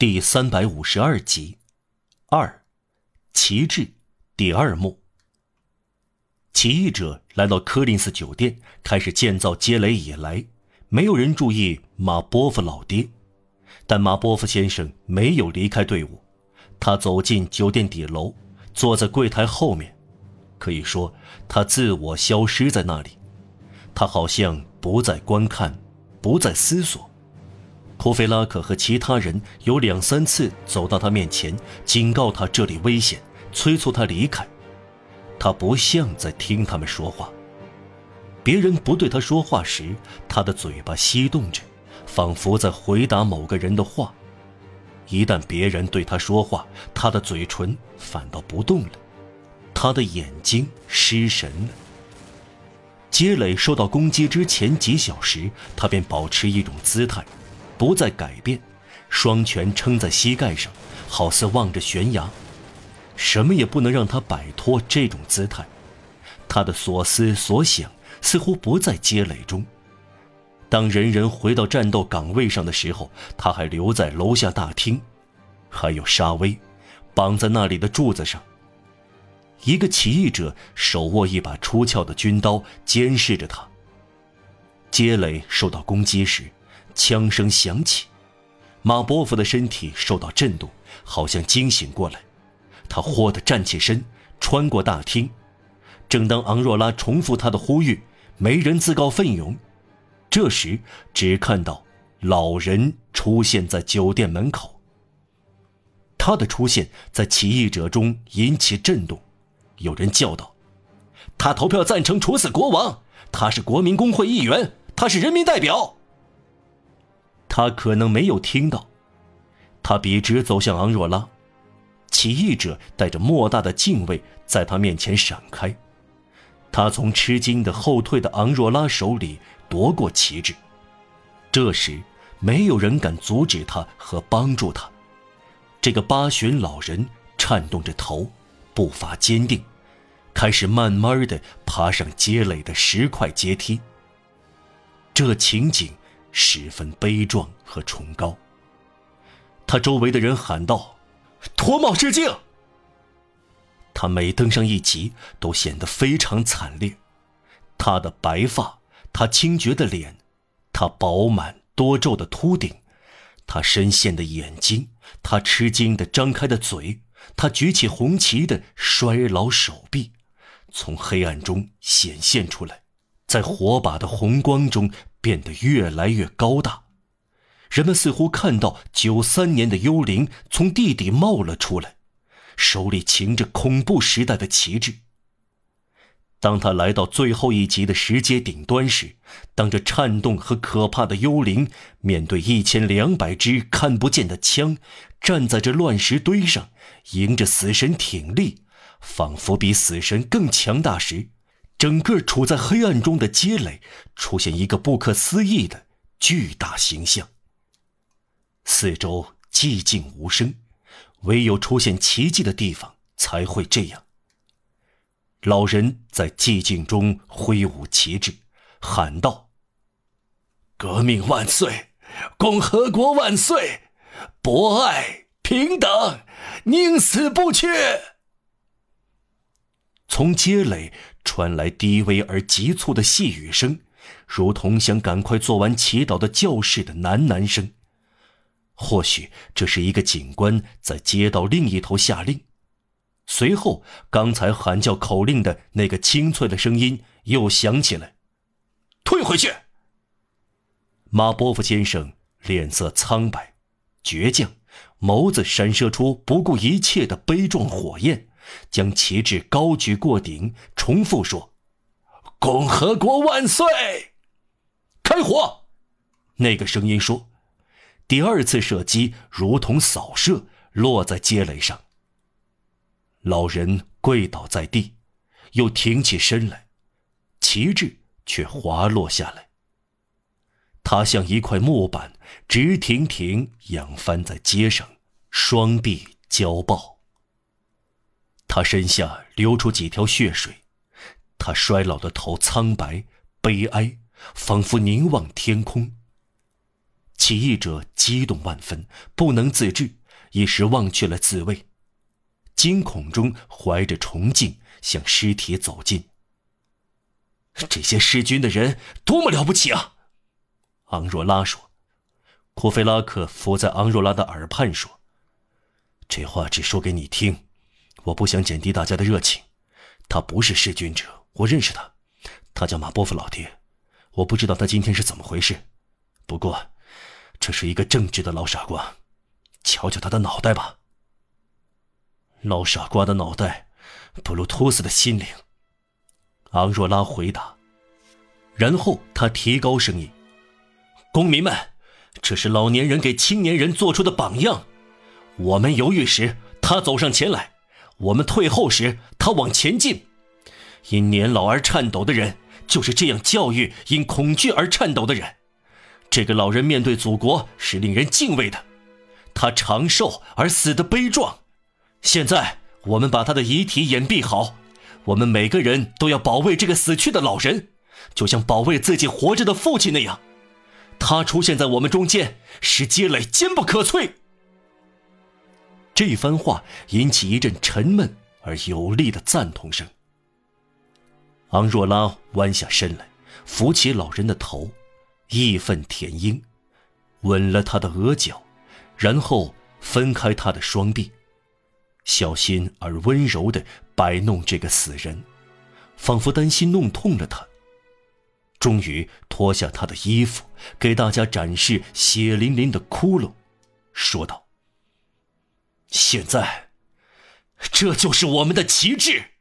第三百五十二集，二，旗帜，第二幕。起义者来到柯林斯酒店，开始建造街垒以来，没有人注意马波夫老爹，但马波夫先生没有离开队伍，他走进酒店底楼，坐在柜台后面，可以说他自我消失在那里，他好像不再观看，不再思索。库菲拉克和其他人有两三次走到他面前，警告他这里危险，催促他离开。他不像在听他们说话。别人不对他说话时，他的嘴巴翕动着，仿佛在回答某个人的话；一旦别人对他说话，他的嘴唇反倒不动了，他的眼睛失神了。杰磊受到攻击之前几小时，他便保持一种姿态。不再改变，双拳撑在膝盖上，好似望着悬崖。什么也不能让他摆脱这种姿态。他的所思所想似乎不在街垒中。当人人回到战斗岗位上的时候，他还留在楼下大厅。还有沙威，绑在那里的柱子上。一个起义者手握一把出鞘的军刀，监视着他。街垒受到攻击时。枪声响起，马波夫的身体受到震动，好像惊醒过来。他豁地站起身，穿过大厅。正当昂若拉重复他的呼吁，没人自告奋勇。这时，只看到老人出现在酒店门口。他的出现在起义者中引起震动，有人叫道：“他投票赞成处死国王，他是国民工会议员，他是人民代表。”他可能没有听到，他笔直走向昂若拉，起义者带着莫大的敬畏在他面前闪开，他从吃惊的后退的昂若拉手里夺过旗帜，这时没有人敢阻止他和帮助他，这个八旬老人颤动着头，步伐坚定，开始慢慢的爬上街垒的石块阶梯，这情景。十分悲壮和崇高。他周围的人喊道：“脱帽致敬。”他每登上一级，都显得非常惨烈。他的白发，他清绝的脸，他饱满多皱的秃顶，他深陷的眼睛，他吃惊的张开的嘴，他举起红旗的衰老手臂，从黑暗中显现出来，在火把的红光中。变得越来越高大，人们似乎看到九三年的幽灵从地底冒了出来，手里擎着恐怖时代的旗帜。当他来到最后一级的石阶顶端时，当这颤动和可怕的幽灵面对一千两百支看不见的枪，站在这乱石堆上，迎着死神挺立，仿佛比死神更强大时。整个处在黑暗中的街垒出现一个不可思议的巨大形象。四周寂静无声，唯有出现奇迹的地方才会这样。老人在寂静中挥舞旗帜，喊道：“革命万岁，共和国万岁，博爱平等，宁死不屈。”从街垒。传来低微而急促的细语声，如同想赶快做完祈祷的教士的喃喃声。或许这是一个警官在街道另一头下令。随后，刚才喊叫口令的那个清脆的声音又响起来：“退回去！”马波夫先生脸色苍白、倔强，眸子闪射出不顾一切的悲壮火焰。将旗帜高举过顶，重复说：“共和国万岁！”开火！那个声音说。第二次射击如同扫射，落在街垒上。老人跪倒在地，又挺起身来，旗帜却滑落下来。他像一块木板，直挺挺仰翻在街上，双臂交抱。他身下流出几条血水，他衰老的头苍白、悲哀，仿佛凝望天空。起义者激动万分，不能自制，一时忘却了自卫，惊恐中怀着崇敬向尸体走近。这些弑君的人多么了不起啊！昂若拉说。库菲拉克伏在昂若拉的耳畔说：“这话只说给你听，我不想减低大家的热情。他不是弑君者，我认识他，他叫马波夫老爹。我不知道他今天是怎么回事，不过，这是一个正直的老傻瓜。瞧瞧他的脑袋吧。老傻瓜的脑袋，不如秃子的心灵。”昂若拉回答，然后他提高声音：“公民们，这是老年人给青年人做出的榜样。我们犹豫时，他走上前来；我们退后时，他往前进。因年老而颤抖的人，就是这样教育因恐惧而颤抖的人。这个老人面对祖国是令人敬畏的，他长寿而死的悲壮。现在，我们把他的遗体掩蔽好。”我们每个人都要保卫这个死去的老人，就像保卫自己活着的父亲那样。他出现在我们中间，使街垒坚不可摧。这番话引起一阵沉闷而有力的赞同声。昂若拉弯下身来，扶起老人的头，义愤填膺，吻了他的额角，然后分开他的双臂。小心而温柔地摆弄这个死人，仿佛担心弄痛了他。终于脱下他的衣服，给大家展示血淋淋的窟窿，说道：“现在，这就是我们的旗帜。”